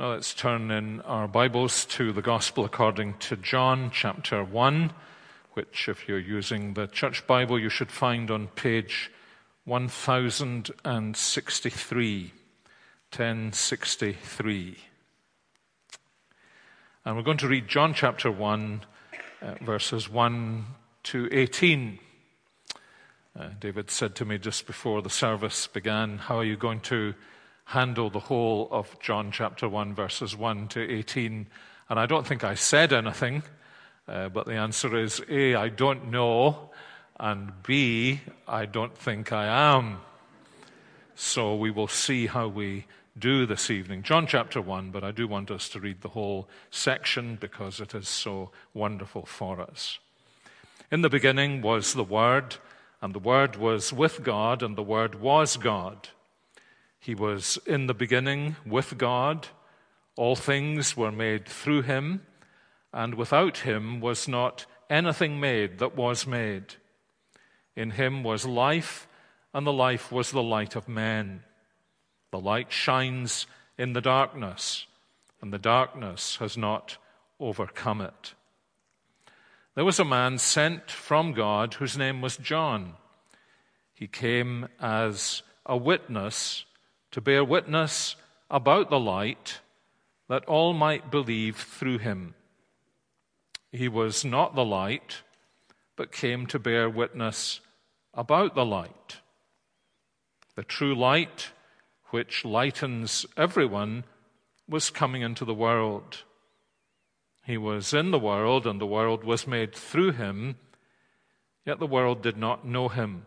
Now let's turn in our Bibles to the Gospel according to John, chapter 1, which, if you're using the Church Bible, you should find on page 1063. 1063. And we're going to read John chapter 1, uh, verses 1 to 18. Uh, David said to me just before the service began, How are you going to handle the whole of John chapter 1, verses 1 to 18. And I don't think I said anything, uh, but the answer is A, I don't know, and B, I don't think I am. So we will see how we do this evening. John chapter 1, but I do want us to read the whole section because it is so wonderful for us. In the beginning was the Word, and the Word was with God, and the Word was God. He was in the beginning with God. All things were made through him, and without him was not anything made that was made. In him was life, and the life was the light of men. The light shines in the darkness, and the darkness has not overcome it. There was a man sent from God whose name was John. He came as a witness to bear witness about the light, that all might believe through him. He was not the light, but came to bear witness about the light. The true light, which lightens everyone, was coming into the world. He was in the world, and the world was made through him, yet the world did not know him.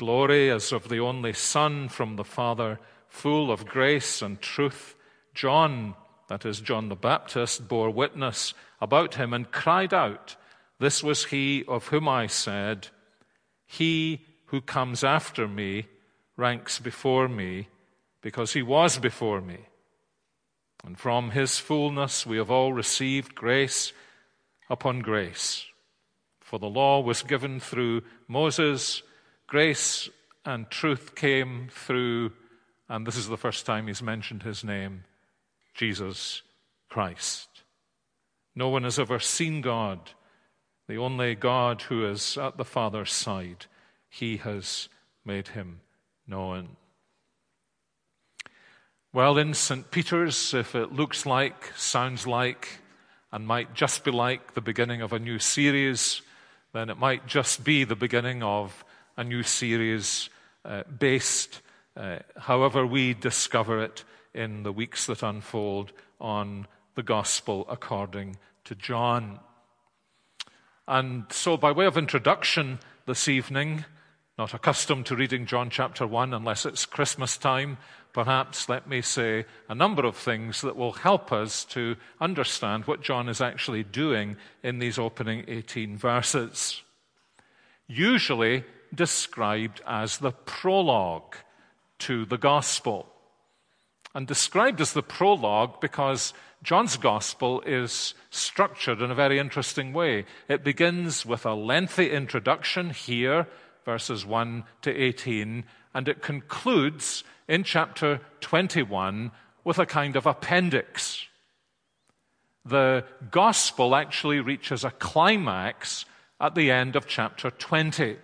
glory as of the only Son from the Father, full of grace and truth. John, that is John the Baptist, bore witness about him and cried out, This was he of whom I said, He who comes after me ranks before me, because he was before me. And from his fullness we have all received grace upon grace. For the law was given through Moses Grace and truth came through, and this is the first time he's mentioned his name, Jesus Christ. No one has ever seen God, the only God who is at the Father's side. He has made him known. Well, in St. Peter's, if it looks like, sounds like, and might just be like the beginning of a new series, then it might just be the beginning of a new series uh, based, uh, however we discover it, in the weeks that unfold on the gospel according to John. And so, by way of introduction this evening, not accustomed to reading John chapter 1 unless it's Christmas time, perhaps let me say a number of things that will help us to understand what John is actually doing in these opening 18 verses. Usually, described as the prologue to the gospel. And described as the prologue because John's gospel is structured in a very interesting way. It begins with a lengthy introduction here, verses 1 to 18, and it concludes in chapter 21 with a kind of appendix. The gospel actually reaches a climax at the end of chapter 20.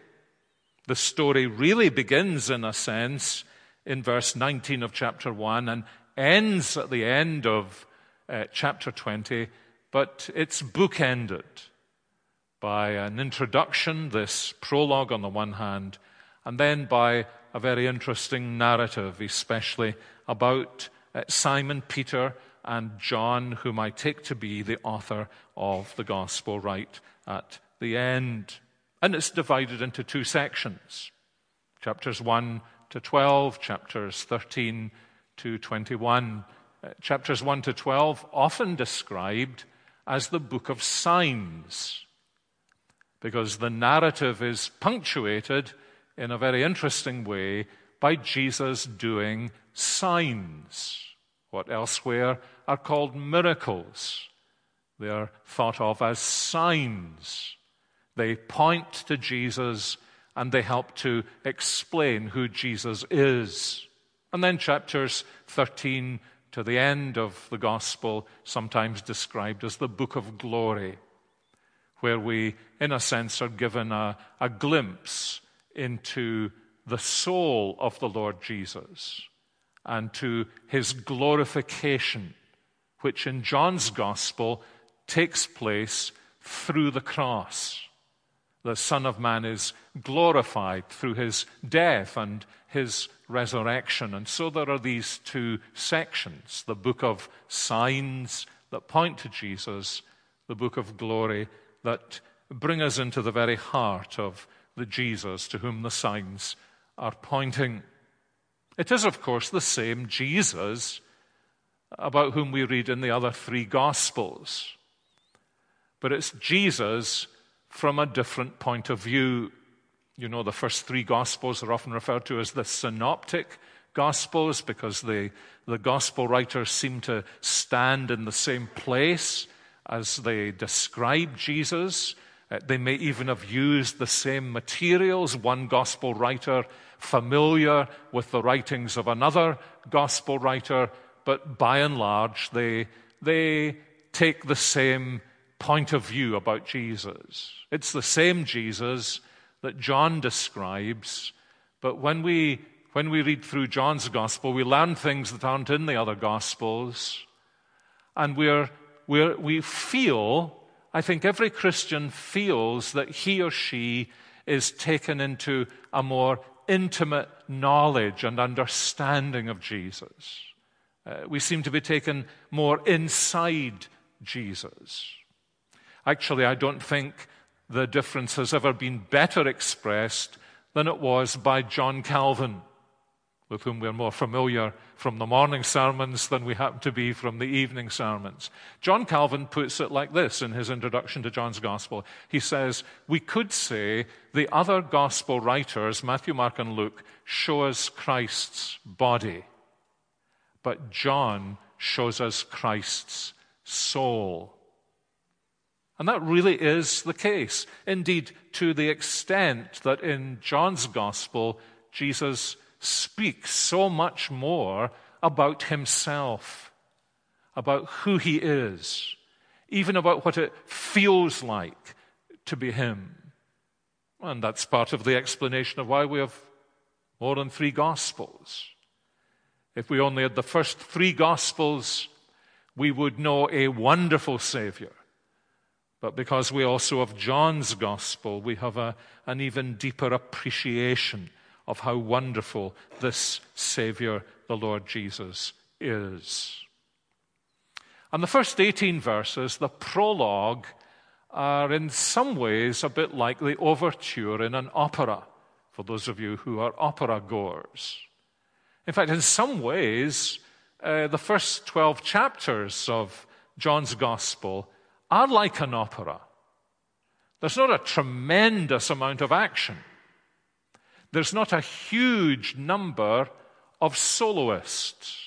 The story really begins, in a sense, in verse 19 of chapter 1 and ends at the end of uh, chapter 20, but it's bookended by an introduction, this prologue on the one hand, and then by a very interesting narrative, especially about uh, Simon Peter and John, whom I take to be the author of the gospel right at the end. And it's divided into two sections chapters 1 to 12, chapters 13 to 21. Uh, chapters 1 to 12, often described as the book of signs, because the narrative is punctuated in a very interesting way by Jesus doing signs, what elsewhere are called miracles. They are thought of as signs. They point to Jesus and they help to explain who Jesus is. And then chapters 13 to the end of the gospel, sometimes described as the book of glory, where we, in a sense, are given a, a glimpse into the soul of the Lord Jesus and to his glorification, which in John's gospel takes place through the cross. The Son of Man is glorified through his death and his resurrection. And so there are these two sections the book of signs that point to Jesus, the book of glory that bring us into the very heart of the Jesus to whom the signs are pointing. It is, of course, the same Jesus about whom we read in the other three Gospels. But it's Jesus from a different point of view. You know, the first three Gospels are often referred to as the synoptic Gospels because the, the Gospel writers seem to stand in the same place as they describe Jesus. Uh, they may even have used the same materials. One Gospel writer familiar with the writings of another Gospel writer, but by and large, they, they take the same point of view about Jesus. It's the same Jesus that John describes, but when we, when we read through John's gospel, we learn things that aren't in the other gospels, and we're, we're, we feel, I think every Christian feels that he or she is taken into a more intimate knowledge and understanding of Jesus. Uh, we seem to be taken more inside Jesus. Actually, I don't think the difference has ever been better expressed than it was by John Calvin, with whom we're more familiar from the morning sermons than we happen to be from the evening sermons. John Calvin puts it like this in his introduction to John's Gospel. He says, We could say the other Gospel writers, Matthew, Mark, and Luke, show us Christ's body, but John shows us Christ's soul. And that really is the case. Indeed, to the extent that in John's gospel, Jesus speaks so much more about himself, about who he is, even about what it feels like to be him. And that's part of the explanation of why we have more than three gospels. If we only had the first three gospels, we would know a wonderful Savior but because we also have John's gospel, we have a, an even deeper appreciation of how wonderful this Savior, the Lord Jesus, is. And the first 18 verses, the prologue, are in some ways a bit like the overture in an opera, for those of you who are opera goers. In fact, in some ways, uh, the first 12 chapters of John's Gospel are like an opera. There's not a tremendous amount of action. There's not a huge number of soloists.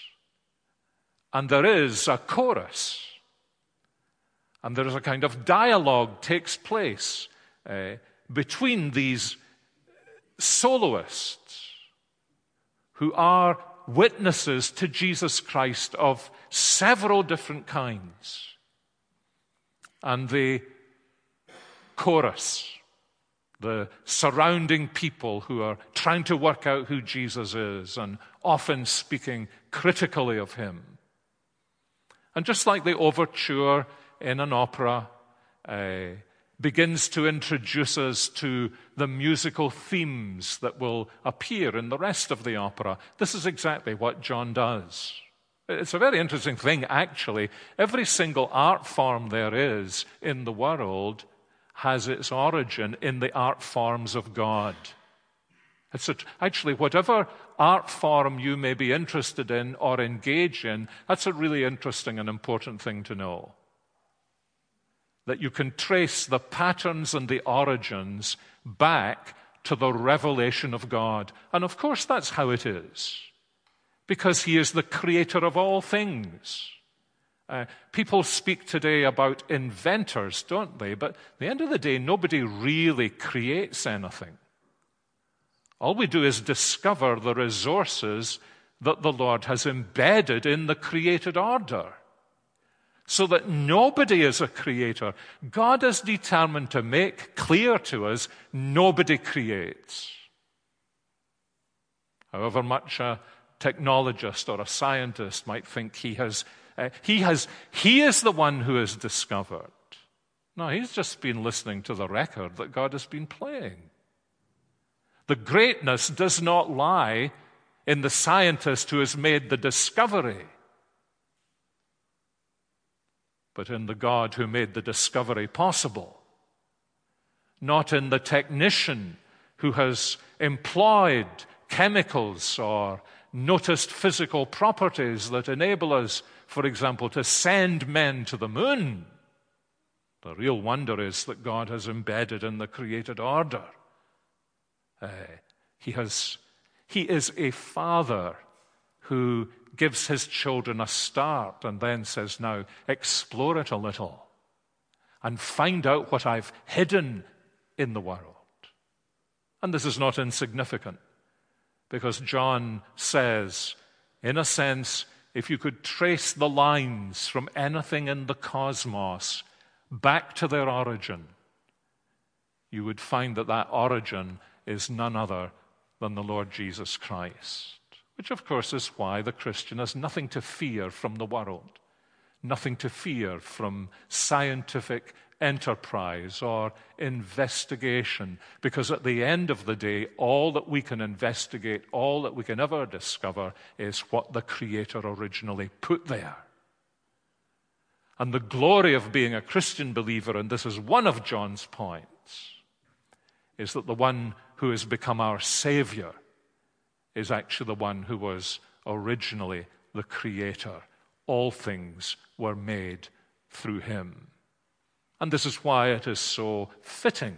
And there is a chorus. And there is a kind of dialogue takes place uh, between these soloists who are witnesses to Jesus Christ of several different kinds and the chorus, the surrounding people who are trying to work out who Jesus is and often speaking critically of him. And just like the overture in an opera uh, begins to introduce us to the musical themes that will appear in the rest of the opera, this is exactly what John does. It's a very interesting thing, actually. Every single art form there is in the world has its origin in the art forms of God. It's a, actually, whatever art form you may be interested in or engage in, that's a really interesting and important thing to know. that you can trace the patterns and the origins back to the revelation of God. And of course, that's how it is, because He is the creator of all things. Uh, people speak today about inventors, don't they? But at the end of the day, nobody really creates anything. All we do is discover the resources that the Lord has embedded in the created order. So that nobody is a creator. God is determined to make clear to us nobody creates. However much a technologist or a scientist might think he has uh, he, has, he is the one who has discovered. No, he's just been listening to the record that God has been playing. The greatness does not lie in the scientist who has made the discovery, but in the God who made the discovery possible. Not in the technician who has employed chemicals or noticed physical properties that enable us for example, to send men to the moon. The real wonder is that God has embedded in the created order. Uh, he, has, he is a father who gives his children a start and then says, Now explore it a little and find out what I've hidden in the world. And this is not insignificant because John says, in a sense, if you could trace the lines from anything in the cosmos back to their origin, you would find that that origin is none other than the Lord Jesus Christ. Which, of course, is why the Christian has nothing to fear from the world, nothing to fear from scientific enterprise or investigation, because at the end of the day, all that we can investigate, all that we can ever discover is what the Creator originally put there. And the glory of being a Christian believer, and this is one of John's points, is that the one who has become our Savior is actually the one who was originally the Creator. All things were made through him. And this is why it is so fitting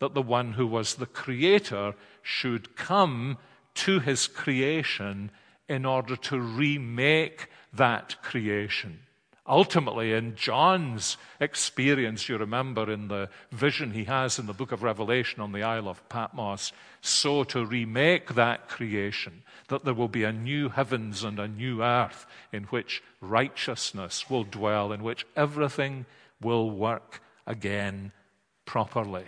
that the one who was the creator should come to his creation in order to remake that creation. Ultimately, in John's experience, you remember in the vision he has in the book of Revelation on the Isle of Patmos, so to remake that creation, that there will be a new heavens and a new earth in which righteousness will dwell, in which everything will work again properly.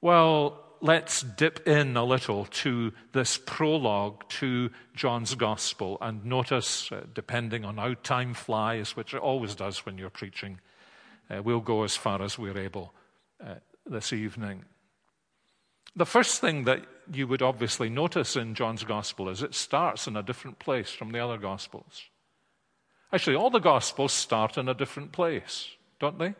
Well, let's dip in a little to this prologue to John's Gospel and notice, uh, depending on how time flies, which it always does when you're preaching, uh, we'll go as far as we're able uh, this evening. The first thing that you would obviously notice in John's Gospel is it starts in a different place from the other Gospels. Actually, all the Gospels start in a different place, don't they?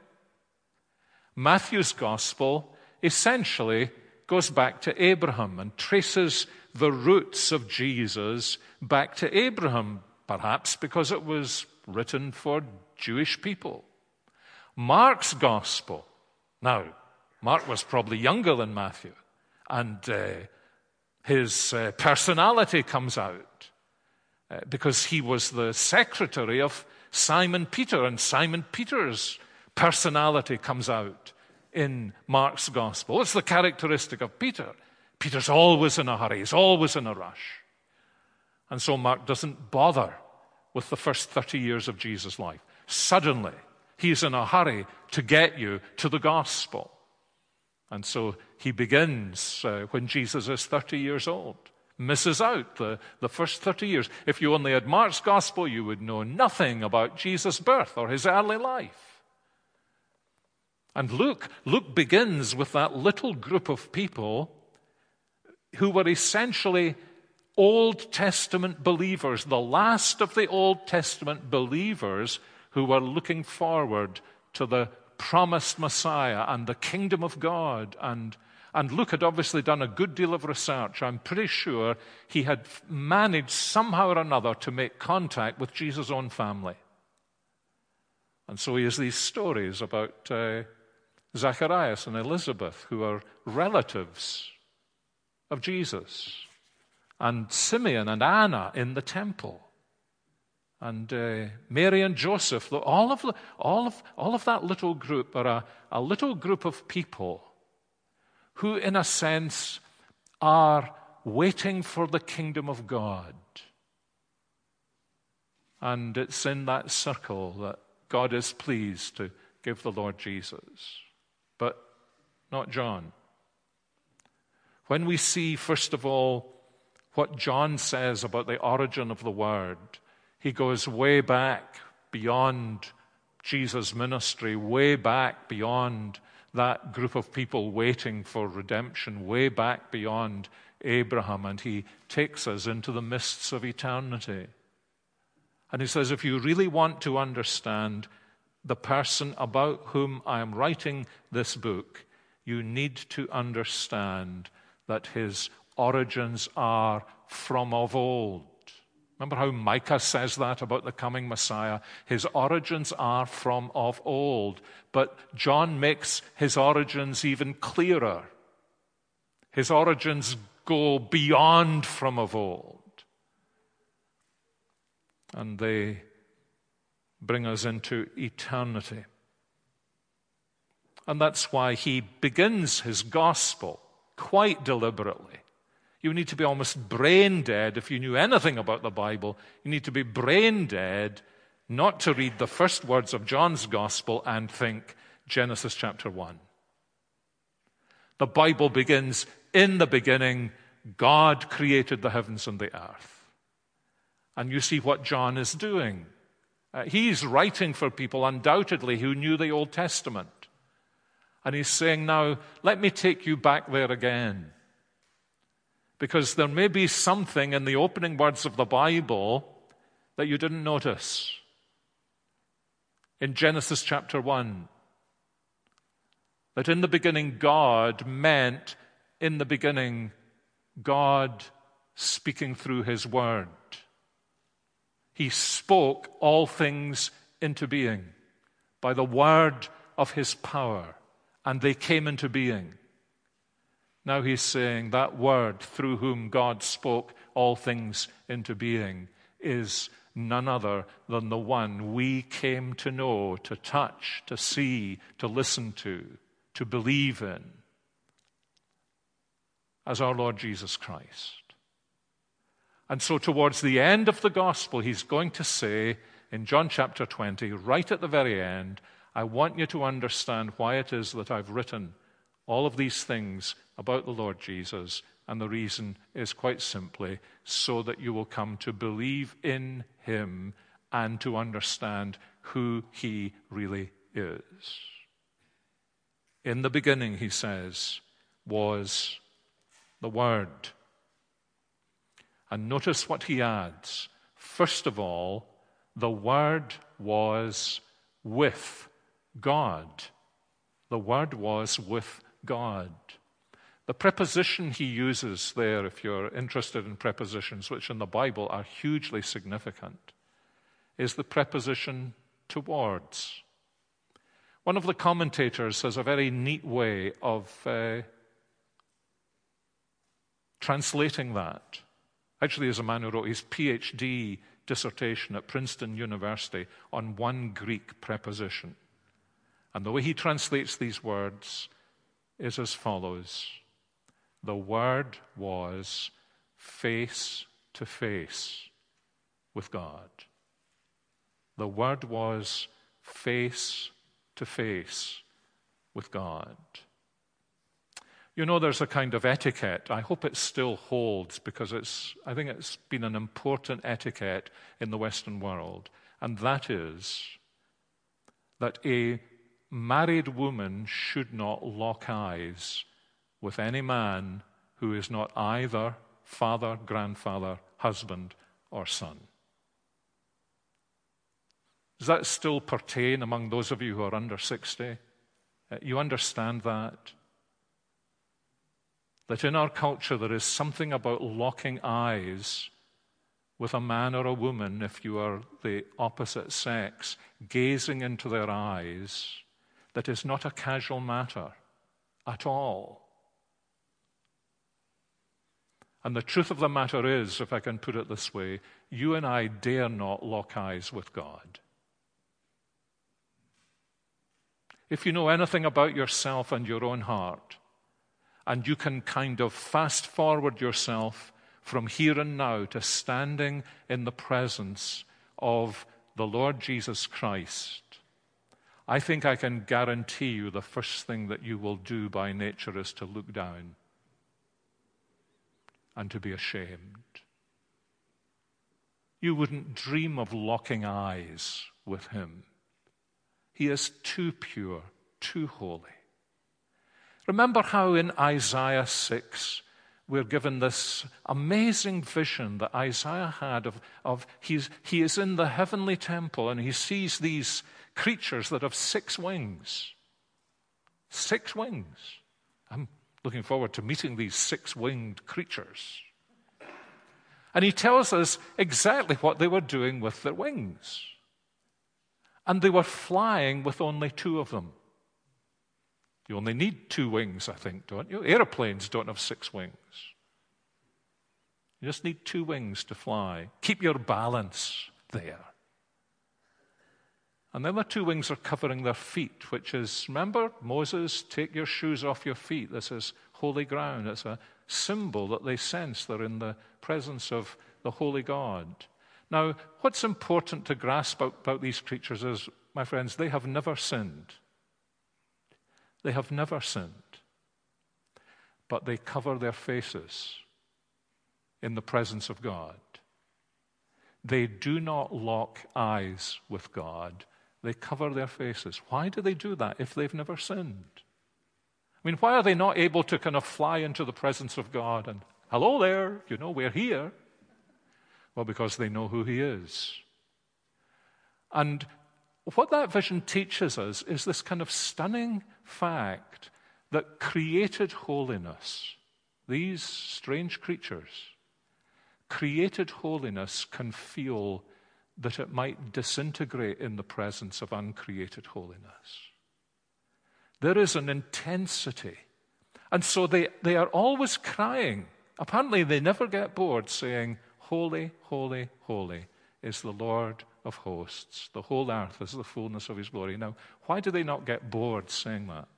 Matthew's Gospel essentially goes back to Abraham and traces the roots of Jesus back to Abraham, perhaps because it was written for Jewish people. Mark's Gospel, now, Mark was probably younger than Matthew, and uh, his uh, personality comes out. Uh, because he was the secretary of Simon Peter, and Simon Peter's personality comes out in Mark's gospel. What's the characteristic of Peter? Peter's always in a hurry, he's always in a rush. And so Mark doesn't bother with the first 30 years of Jesus' life. Suddenly, he's in a hurry to get you to the gospel. And so he begins uh, when Jesus is 30 years old misses out the, the first 30 years. If you only had Mark's gospel, you would know nothing about Jesus' birth or his early life. And Luke, Luke begins with that little group of people who were essentially Old Testament believers, the last of the Old Testament believers who were looking forward to the promised Messiah and the kingdom of God and and Luke had obviously done a good deal of research. I'm pretty sure he had managed somehow or another to make contact with Jesus' own family. And so he has these stories about uh, Zacharias and Elizabeth, who are relatives of Jesus, and Simeon and Anna in the temple, and uh, Mary and Joseph. All of, all, of, all of that little group are a, a little group of people who, in a sense, are waiting for the kingdom of God. And it's in that circle that God is pleased to give the Lord Jesus, but not John. When we see, first of all, what John says about the origin of the Word, he goes way back beyond Jesus' ministry, way back beyond that group of people waiting for redemption, way back beyond Abraham, and he takes us into the mists of eternity. And he says, if you really want to understand the person about whom I am writing this book, you need to understand that his origins are from of old. Remember how Micah says that about the coming Messiah? His origins are from of old. But John makes his origins even clearer. His origins go beyond from of old. And they bring us into eternity. And that's why he begins his gospel quite deliberately. You need to be almost brain dead if you knew anything about the Bible. You need to be brain dead not to read the first words of John's gospel and think Genesis chapter 1. The Bible begins in the beginning, God created the heavens and the earth. And you see what John is doing. Uh, he's writing for people, undoubtedly, who knew the Old Testament. And he's saying, Now, let me take you back there again. Because there may be something in the opening words of the Bible that you didn't notice. In Genesis chapter 1, that in the beginning God meant in the beginning God speaking through his word. He spoke all things into being by the word of his power, and they came into being. Now he's saying that word through whom God spoke all things into being is none other than the one we came to know, to touch, to see, to listen to, to believe in, as our Lord Jesus Christ. And so, towards the end of the gospel, he's going to say in John chapter 20, right at the very end, I want you to understand why it is that I've written all of these things about the Lord Jesus. And the reason is quite simply so that you will come to believe in him and to understand who he really is. In the beginning, he says, was the Word. And notice what he adds. First of all, the Word was with God. The Word was with God. The preposition he uses there, if you're interested in prepositions, which in the Bible are hugely significant, is the preposition towards. One of the commentators has a very neat way of uh, translating that. Actually, there's a man who wrote his PhD dissertation at Princeton University on one Greek preposition. And the way he translates these words is as follows The Word was face to face with God. The Word was face to face with God. You know, there's a kind of etiquette. I hope it still holds because it's, I think it's been an important etiquette in the Western world. And that is that a married woman should not lock eyes with any man who is not either father, grandfather, husband, or son. Does that still pertain among those of you who are under 60? Uh, you understand that? that in our culture there is something about locking eyes with a man or a woman, if you are the opposite sex, gazing into their eyes, that is not a casual matter at all. And the truth of the matter is, if I can put it this way, you and I dare not lock eyes with God. If you know anything about yourself and your own heart, and you can kind of fast forward yourself from here and now to standing in the presence of the Lord Jesus Christ, I think I can guarantee you the first thing that you will do by nature is to look down and to be ashamed. You wouldn't dream of locking eyes with him. He is too pure, too holy. Remember how in Isaiah 6, we're given this amazing vision that Isaiah had of, of he's, he is in the heavenly temple and he sees these creatures that have six wings. Six wings. I'm looking forward to meeting these six winged creatures. And he tells us exactly what they were doing with their wings. And they were flying with only two of them. You only need two wings, I think, don't you? Aeroplanes don't have six wings. You just need two wings to fly. Keep your balance there. And then the two wings are covering their feet, which is, remember, Moses, take your shoes off your feet. This is holy ground. It's a symbol that they sense they're in the presence of the holy God. Now, what's important to grasp about these creatures is, my friends, they have never sinned. They have never sinned. But they cover their faces in the presence of God. They do not lock eyes with God. They cover their faces. Why do they do that if they've never sinned? I mean, why are they not able to kind of fly into the presence of God and, hello there, you know, we're here? Well, because they know who He is. And what that vision teaches us is this kind of stunning fact that created holiness, these strange creatures, created holiness can feel that it might disintegrate in the presence of uncreated holiness. There is an intensity. And so they, they are always crying. Apparently, they never get bored saying, Holy, holy, holy is the Lord of hosts. The whole earth is the fullness of his glory. Now, why do they not get bored saying that?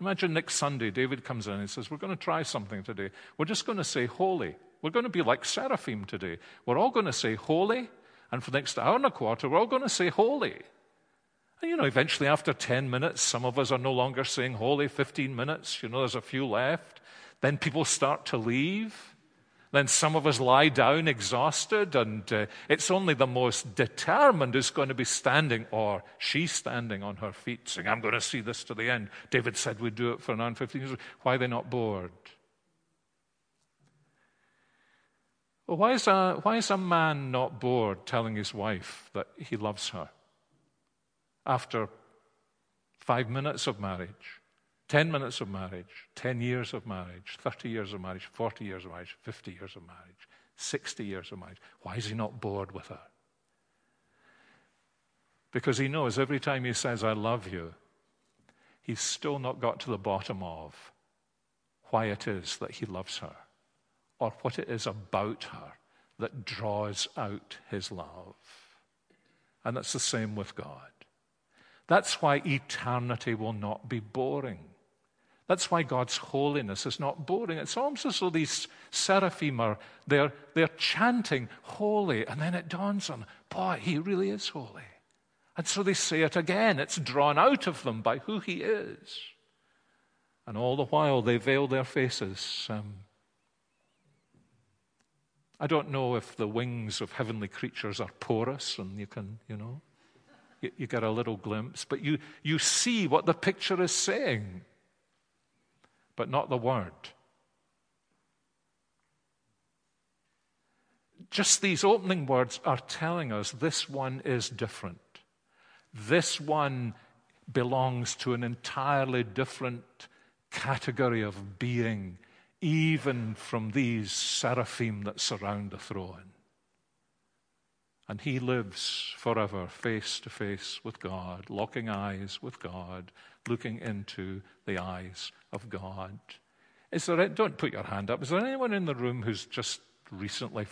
Imagine next Sunday, David comes in and says, We're going to try something today. We're just going to say holy. We're going to be like seraphim today. We're all going to say holy, and for the next hour and a quarter, we're all going to say holy. And you know, eventually, after 10 minutes, some of us are no longer saying holy, 15 minutes, you know, there's a few left. Then people start to leave. Then some of us lie down exhausted, and uh, it's only the most determined who's going to be standing, or she's standing on her feet saying, I'm going to see this to the end. David said we'd do it for another 15 years. Why are they not bored? Well, why is, a, why is a man not bored telling his wife that he loves her after five minutes of marriage? 10 minutes of marriage, 10 years of marriage, 30 years of marriage, 40 years of marriage, 50 years of marriage, 60 years of marriage. Why is he not bored with her? Because he knows every time he says, I love you, he's still not got to the bottom of why it is that he loves her or what it is about her that draws out his love. And that's the same with God. That's why eternity will not be boring. That's why God's holiness is not boring. It's almost as though these seraphim are they're, they're chanting holy, and then it dawns on, boy, he really is holy. And so they say it again. It's drawn out of them by who he is. And all the while they veil their faces. Um, I don't know if the wings of heavenly creatures are porous and you can, you know, you, you get a little glimpse, but you, you see what the picture is saying but not the word. Just these opening words are telling us this one is different. This one belongs to an entirely different category of being, even from these seraphim that surround the throne. And he lives forever face to face with God, locking eyes with God, looking into the eyes of God. Is there, don't put your hand up. Is there anyone in the room who's just recently,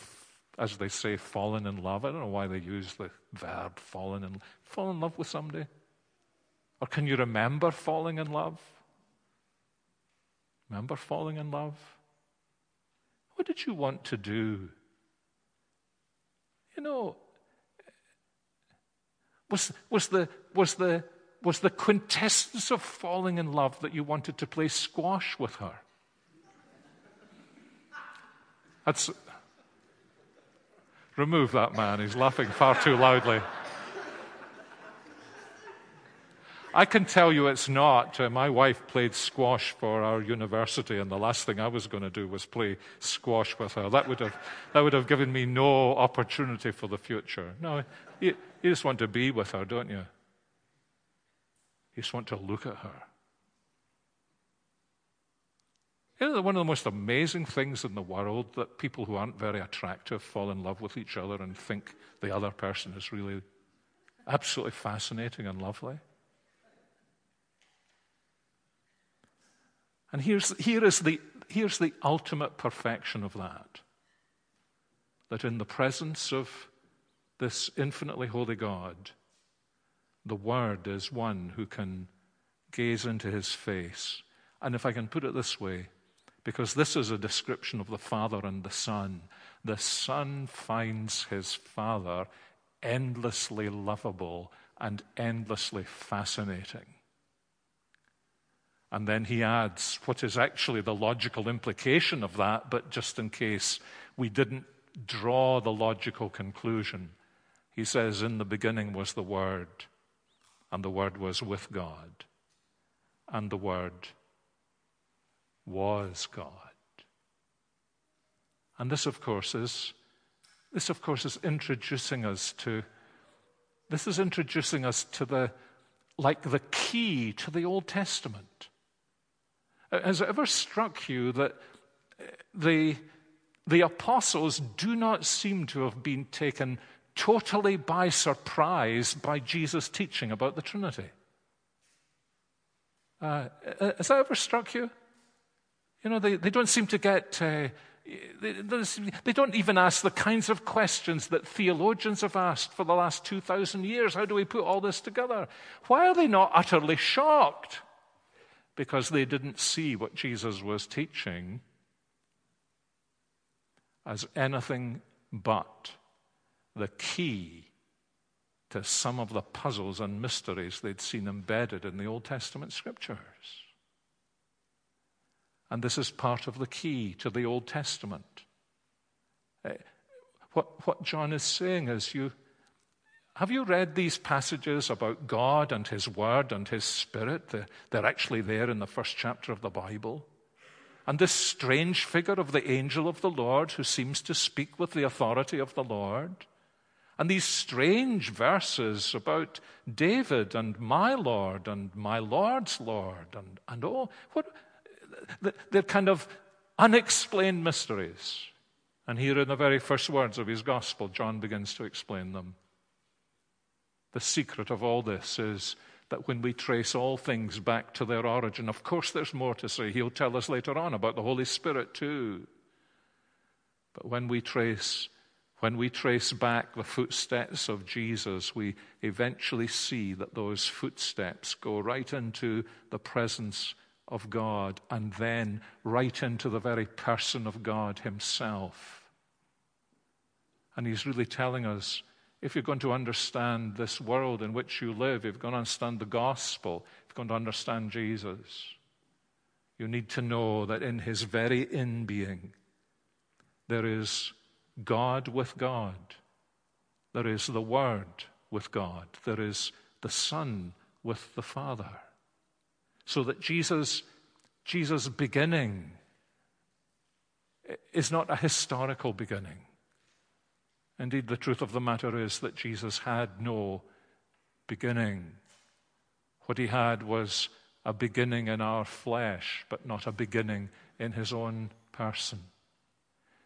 as they say, fallen in love? I don't know why they use the verb fallen in, fall in love with somebody. Or can you remember falling in love? Remember falling in love? What did you want to do? You know, was, was, the, was, the, was the quintessence of falling in love that you wanted to play squash with her? That's, remove that man, he's laughing far too loudly. I can tell you it's not. Uh, my wife played squash for our university, and the last thing I was going to do was play squash with her. That would have, that would have given me no opportunity for the future. No, you, you just want to be with her, don't you? You just want to look at her. Isn't it one of the most amazing things in the world that people who aren't very attractive fall in love with each other and think the other person is really absolutely fascinating and lovely? And here's, here is the, here's the ultimate perfection of that that in the presence of this infinitely holy God, the Word is one who can gaze into his face. And if I can put it this way, because this is a description of the Father and the Son, the Son finds his Father endlessly lovable and endlessly fascinating. And then he adds what is actually the logical implication of that, but just in case we didn't draw the logical conclusion, he says, In the beginning was the Word, and the Word was with God, and the Word was God. And this, of course, is this, of course, is introducing us to this is introducing us to the like the key to the Old Testament. Has it ever struck you that the, the apostles do not seem to have been taken totally by surprise by Jesus' teaching about the Trinity? Uh, has that ever struck you? You know, they, they don't seem to get, uh, they, they don't even ask the kinds of questions that theologians have asked for the last 2,000 years. How do we put all this together? Why are they not utterly shocked? Because they didn't see what Jesus was teaching as anything but the key to some of the puzzles and mysteries they'd seen embedded in the Old Testament scriptures. And this is part of the key to the Old Testament. Eh, what, what John is saying is you, have you read these passages about God and His Word and His Spirit? They're actually there in the first chapter of the Bible. And this strange figure of the angel of the Lord who seems to speak with the authority of the Lord. And these strange verses about David and my Lord and my Lord's Lord and, and oh, what, they're kind of unexplained mysteries. And here in the very first words of his gospel, John begins to explain them. The secret of all this is that when we trace all things back to their origin, of course, there's more to say. He'll tell us later on about the Holy Spirit, too. But when we trace when we trace back the footsteps of Jesus, we eventually see that those footsteps go right into the presence of God and then right into the very person of God Himself. And He's really telling us if you're going to understand this world in which you live, if you're going to understand the gospel, if you're going to understand Jesus, you need to know that in his very in being, there is God with God, there is the Word with God, there is the Son with the Father. So that Jesus, Jesus' beginning is not a historical beginning. Indeed, the truth of the matter is that Jesus had no beginning. What he had was a beginning in our flesh, but not a beginning in his own person.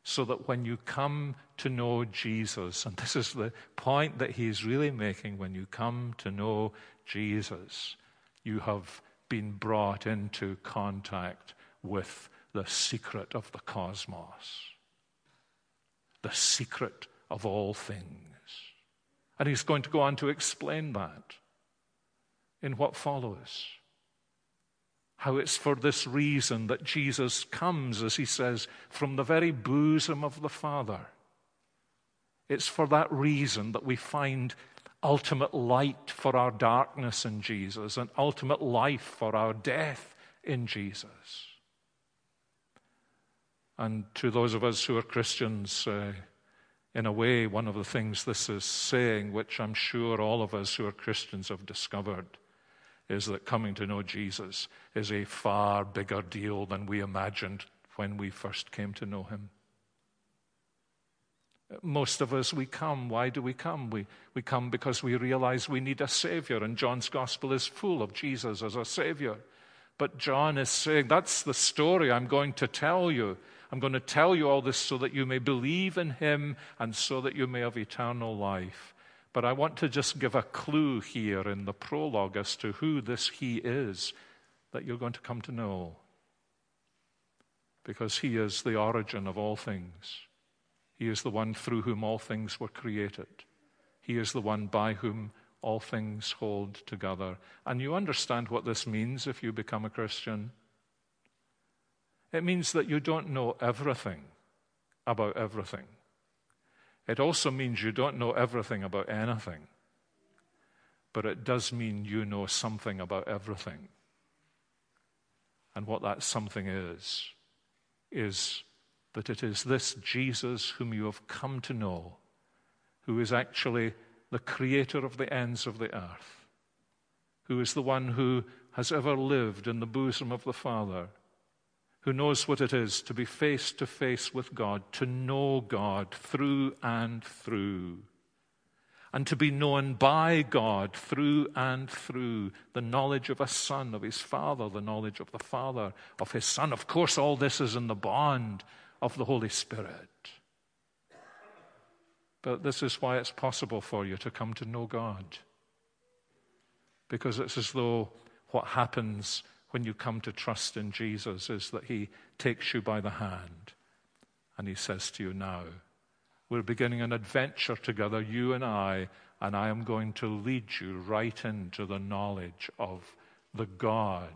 so that when you come to know Jesus, and this is the point that he is really making, when you come to know Jesus, you have been brought into contact with the secret of the cosmos, the secret of all things. And he's going to go on to explain that in what follows. How it's for this reason that Jesus comes, as he says, from the very bosom of the Father. It's for that reason that we find ultimate light for our darkness in Jesus and ultimate life for our death in Jesus. And to those of us who are Christians, uh, in a way, one of the things this is saying, which I'm sure all of us who are Christians have discovered, is that coming to know Jesus is a far bigger deal than we imagined when we first came to know him. Most of us, we come. Why do we come? We, we come because we realize we need a Savior, and John's Gospel is full of Jesus as a Savior. But John is saying, That's the story I'm going to tell you. I'm going to tell you all this so that you may believe in him and so that you may have eternal life. But I want to just give a clue here in the prologue as to who this he is that you're going to come to know. Because he is the origin of all things. He is the one through whom all things were created. He is the one by whom all things hold together. And you understand what this means if you become a Christian. It means that you don't know everything about everything. It also means you don't know everything about anything. But it does mean you know something about everything. And what that something is, is that it is this Jesus whom you have come to know, who is actually the creator of the ends of the earth, who is the one who has ever lived in the bosom of the Father who knows what it is to be face to face with God, to know God through and through, and to be known by God through and through the knowledge of a son, of his father, the knowledge of the father, of his son. Of course, all this is in the bond of the Holy Spirit. But this is why it's possible for you to come to know God. Because it's as though what happens when you come to trust in Jesus is that He takes you by the hand and He says to you, Now, we're beginning an adventure together, you and I, and I am going to lead you right into the knowledge of the God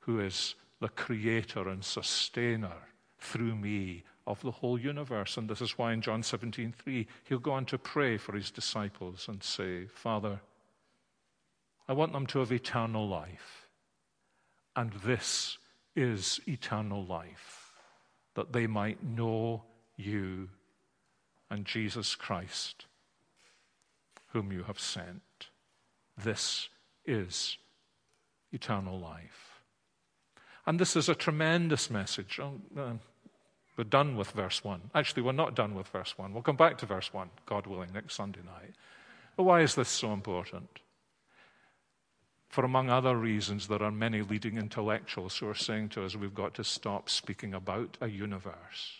who is the creator and sustainer through me of the whole universe. And this is why in John 17, 3, he'll go on to pray for his disciples and say, Father, I want them to have eternal life. And this is eternal life, that they might know you and Jesus Christ, whom you have sent. This is eternal life. And this is a tremendous message. Oh, uh, we're done with verse 1. Actually, we're not done with verse 1. We'll come back to verse 1, God willing, next Sunday night. But why is this so important? For among other reasons, there are many leading intellectuals who are saying to us we've got to stop speaking about a universe.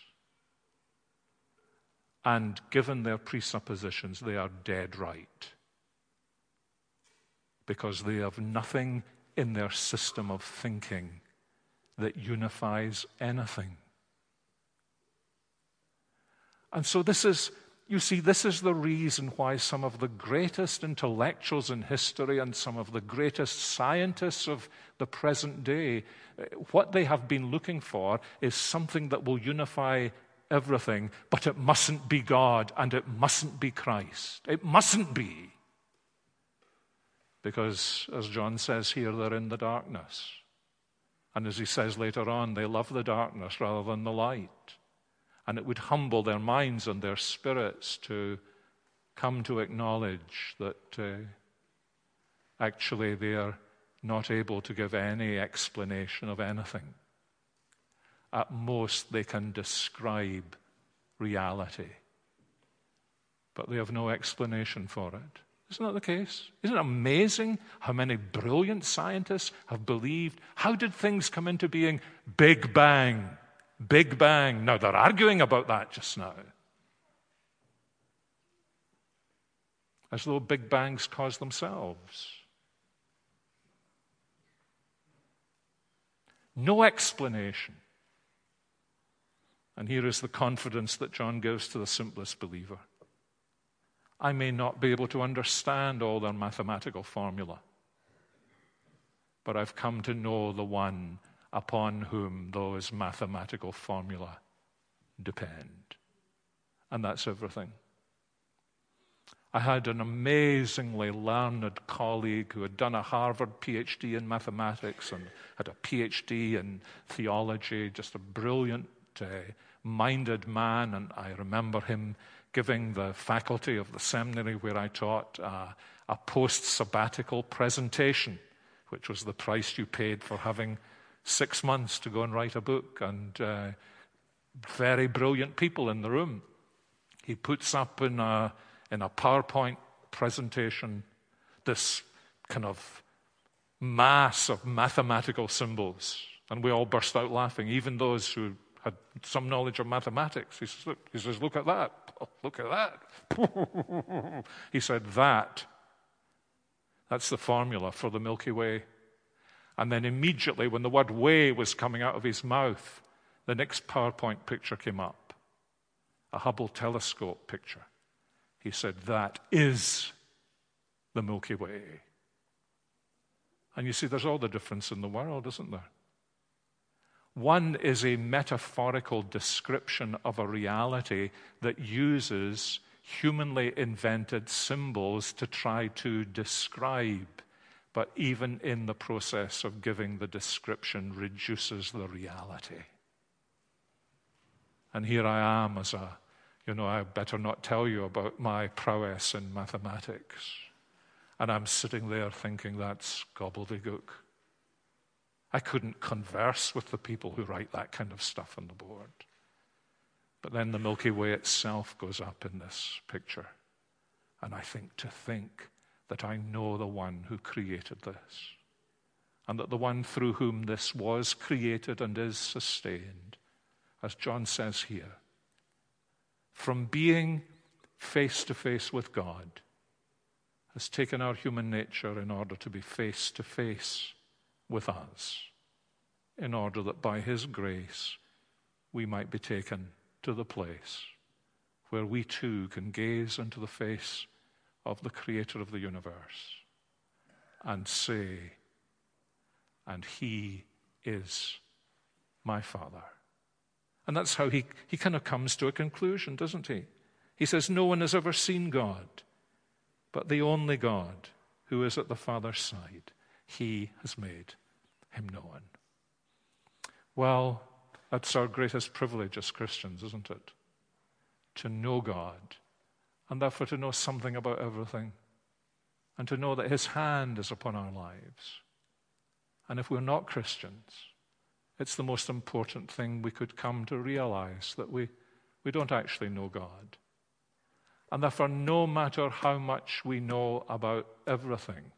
And given their presuppositions, they are dead right. Because they have nothing in their system of thinking that unifies anything. And so, this is you see, this is the reason why some of the greatest intellectuals in history and some of the greatest scientists of the present day, eh, what they have been looking for is something that will unify everything, but it mustn't be God and it mustn't be Christ. It mustn't be. Because, as John says here, they're in the darkness. And as he says later on, they love the darkness rather than the light. And it would humble their minds and their spirits to come to acknowledge that uh, actually they are not able to give any explanation of anything. At most, they can describe reality, but they have no explanation for it. Isn't that the case? Isn't it amazing how many brilliant scientists have believed? How did things come into being? Big Bang. Big Bang. Now they're arguing about that just now. As though Big Bangs cause themselves. No explanation. And here is the confidence that John gives to the simplest believer. I may not be able to understand all their mathematical formula, but I've come to know the one upon whom those mathematical formula depend. And that's everything. I had an amazingly learned colleague who had done a Harvard PhD in mathematics and had a PhD in theology, just a brilliant uh, minded man. And I remember him giving the faculty of the seminary where I taught uh, a post sabbatical presentation, which was the price you paid for having six months to go and write a book. And uh, very brilliant people in the room. He puts up in a in a PowerPoint presentation this kind of mass of mathematical symbols. And we all burst out laughing, even those who had some knowledge of mathematics. He says, Look, he says, look at that. Look at that. he said, That. That's the formula for the Milky Way. And then immediately, when the word way was coming out of his mouth, the next PowerPoint picture came up a Hubble telescope picture. He said, That is the Milky Way. And you see, there's all the difference in the world, isn't there? One is a metaphorical description of a reality that uses humanly invented symbols to try to describe, but even in the process of giving the description, reduces the reality. And here I am as a you know, I better not tell you about my prowess in mathematics. And I'm sitting there thinking that's gobbledygook. I couldn't converse with the people who write that kind of stuff on the board. But then the Milky Way itself goes up in this picture. And I think to think that I know the one who created this, and that the one through whom this was created and is sustained, as John says here, from being face to face with God has taken our human nature in order to be face to face with us, in order that by His grace we might be taken to the place where we too can gaze into the face of the Creator of the universe and say, And He is my Father. And that's how he, he kind of comes to a conclusion, doesn't he? He says, No one has ever seen God, but the only God who is at the Father's side, he has made him known. Well, that's our greatest privilege as Christians, isn't it? To know God, and therefore to know something about everything, and to know that his hand is upon our lives. And if we're not Christians, it's the most important thing we could come to realize that we, we don't actually know God. And therefore, no matter how much we know about everything,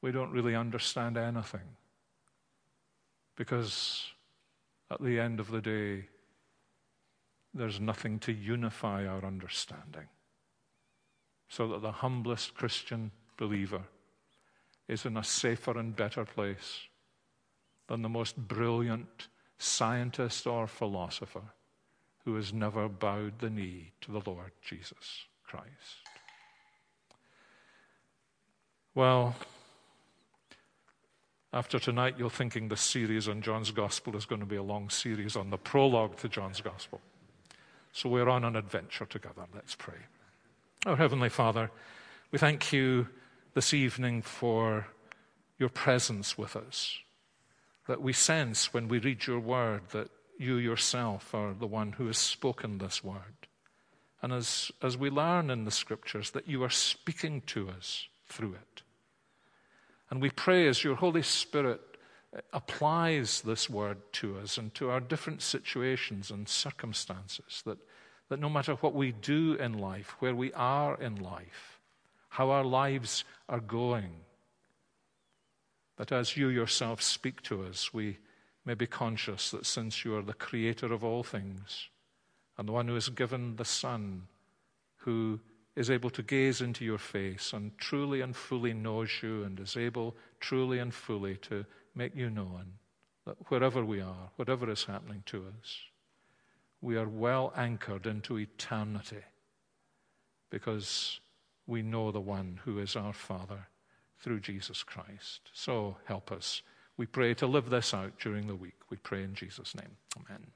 we don't really understand anything. Because at the end of the day, there's nothing to unify our understanding. So that the humblest Christian believer is in a safer and better place than the most brilliant scientist or philosopher who has never bowed the knee to the Lord Jesus Christ. Well, after tonight, you're thinking the series on John's Gospel is going to be a long series on the prologue to John's Gospel. So we're on an adventure together. Let's pray. Our Heavenly Father, we thank you this evening for your presence with us that we sense when we read your word that you yourself are the one who has spoken this word. And as, as we learn in the scriptures, that you are speaking to us through it. And we pray as your Holy Spirit applies this word to us and to our different situations and circumstances, that, that no matter what we do in life, where we are in life, how our lives are going, that as you yourself speak to us, we, may be conscious that since you are the creator of all things and the one who has given the Son, who is able to gaze into your face and truly and fully knows you and is able truly and fully to make you known, that wherever we are, whatever is happening to us, we are well anchored into eternity because we know the one who is our Father through Jesus Christ. So help us. We pray to live this out during the week. We pray in Jesus' name. Amen.